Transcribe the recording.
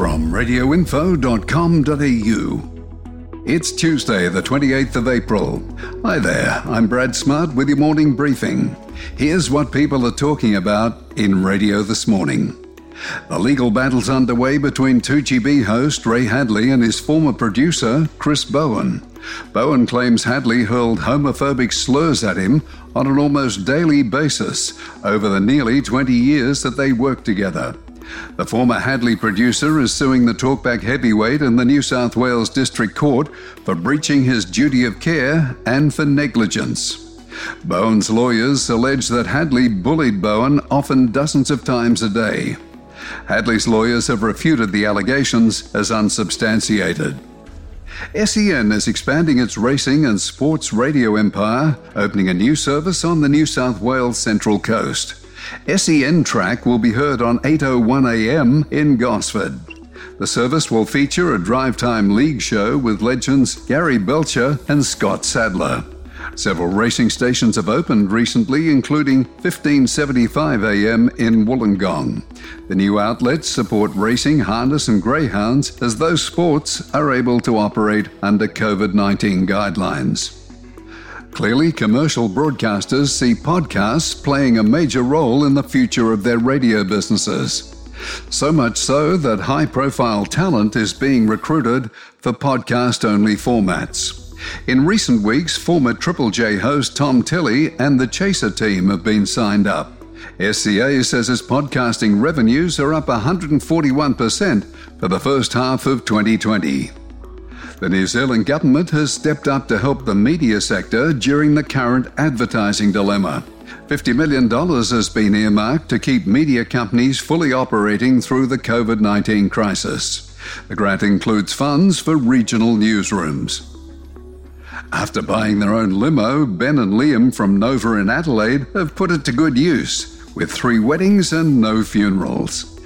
From radioinfo.com.au. It's Tuesday, the 28th of April. Hi there, I'm Brad Smart with your morning briefing. Here's what people are talking about in radio this morning. The legal battle's underway between 2GB host Ray Hadley and his former producer, Chris Bowen. Bowen claims Hadley hurled homophobic slurs at him on an almost daily basis over the nearly 20 years that they worked together. The former Hadley producer is suing the talkback heavyweight in the New South Wales District Court for breaching his duty of care and for negligence. Bowen's lawyers allege that Hadley bullied Bowen often dozens of times a day. Hadley's lawyers have refuted the allegations as unsubstantiated. SEN is expanding its racing and sports radio empire, opening a new service on the New South Wales Central Coast. SEN track will be heard on 8:01 a.m. in Gosford. The service will feature a drive time league show with legends Gary Belcher and Scott Sattler. Several racing stations have opened recently, including 1575 AM in Wollongong. The new outlets support racing, harness, and greyhounds as those sports are able to operate under COVID 19 guidelines. Clearly, commercial broadcasters see podcasts playing a major role in the future of their radio businesses. So much so that high profile talent is being recruited for podcast only formats. In recent weeks, former Triple J host Tom Tilley and the Chaser team have been signed up. SCA says its podcasting revenues are up 141% for the first half of 2020. The New Zealand government has stepped up to help the media sector during the current advertising dilemma. $50 million has been earmarked to keep media companies fully operating through the COVID 19 crisis. The grant includes funds for regional newsrooms. After buying their own limo, Ben and Liam from Nova in Adelaide have put it to good use, with three weddings and no funerals.